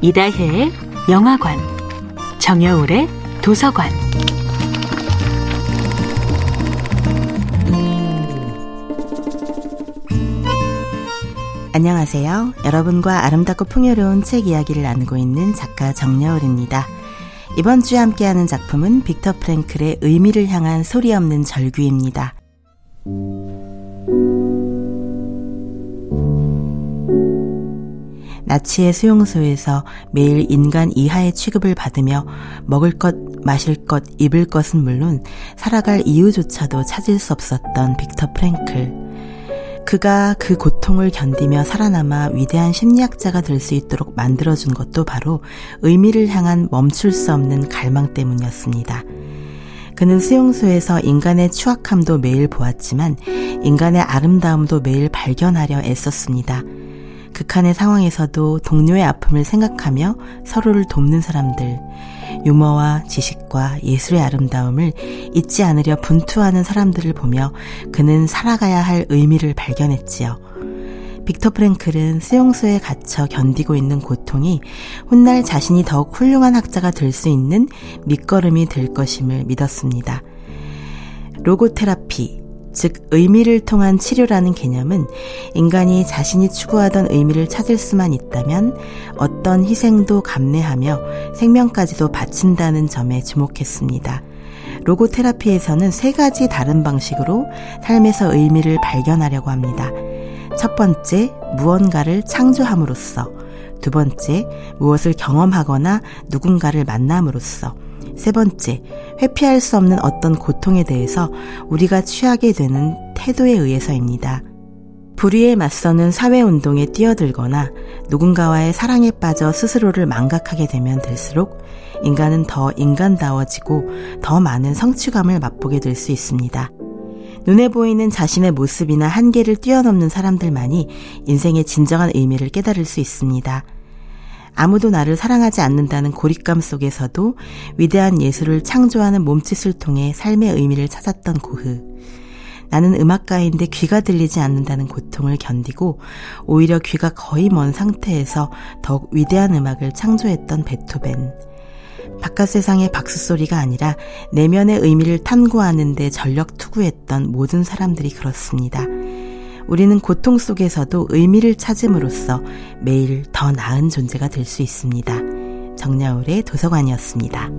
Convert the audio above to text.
이다혜의 영화관, 정여울의 도서관. 안녕하세요. 여러분과 아름답고 풍요로운 책 이야기를 나누고 있는 작가 정여울입니다. 이번 주에 함께하는 작품은 빅터 프랭클의 의미를 향한 소리 없는 절규입니다. 나치의 수용소에서 매일 인간 이하의 취급을 받으며 먹을 것, 마실 것, 입을 것은 물론 살아갈 이유조차도 찾을 수 없었던 빅터 프랭클. 그가 그 고통을 견디며 살아남아 위대한 심리학자가 될 수 있도록 만들어준 것도 바로 의미를 향한 멈출 수 없는 갈망 때문이었습니다. 그는 수용소에서 인간의 추악함도 매일 보았지만 인간의 아름다움도 매일 발견하려 애썼습니다. 극한의 상황에서도 동료의 아픔을 생각하며 서로를 돕는 사람들, 유머와 지식과 예술의 아름다움을 잊지 않으려 분투하는 사람들을 보며 그는 살아가야 할 의미를 발견했지요. 빅터 프랭클은 수용소에 갇혀 견디고 있는 고통이 훗날 자신이 더욱 훌륭한 학자가 될 수 있는 밑거름이 될 것임을 믿었습니다. 로고테라피, 즉 의미를 통한 치료라는 개념은 인간이 자신이 추구하던 의미를 찾을 수만 있다면 어떤 희생도 감내하며 생명까지도 바친다는 점에 주목했습니다. 로고 테라피에서는 세 가지 다른 방식으로 삶에서 의미를 발견하려고 합니다. 첫 번째, 무언가를 창조함으로써. 두 번째, 무엇을 경험하거나 누군가를 만남으로써. 세 번째, 회피할 수 없는 어떤 고통에 대해서 우리가 취하게 되는 태도에 의해서입니다. 불의에 맞서는 사회운동에 뛰어들거나 누군가와의 사랑에 빠져 스스로를 망각하게 되면 될수록 인간은 더 인간다워지고 더 많은 성취감을 맛보게 될 수 있습니다. 눈에 보이는 자신의 모습이나 한계를 뛰어넘는 사람들만이 인생의 진정한 의미를 깨달을 수 있습니다. 아무도 나를 사랑하지 않는다는 고립감 속에서도 위대한 예술을 창조하는 몸짓을 통해 삶의 의미를 찾았던 고흐. 나는 음악가인데 귀가 들리지 않는다는 고통을 견디고 오히려 귀가 거의 먼 상태에서 더욱 위대한 음악을 창조했던 베토벤. 바깥 세상의 박수 소리가 아니라 내면의 의미를 탐구하는데 전력 투구했던 모든 사람들이 그렇습니다. 우리는 고통 속에서도 의미를 찾음으로써 매일 더 나은 존재가 될 수 있습니다. 정야울의 도서관이었습니다.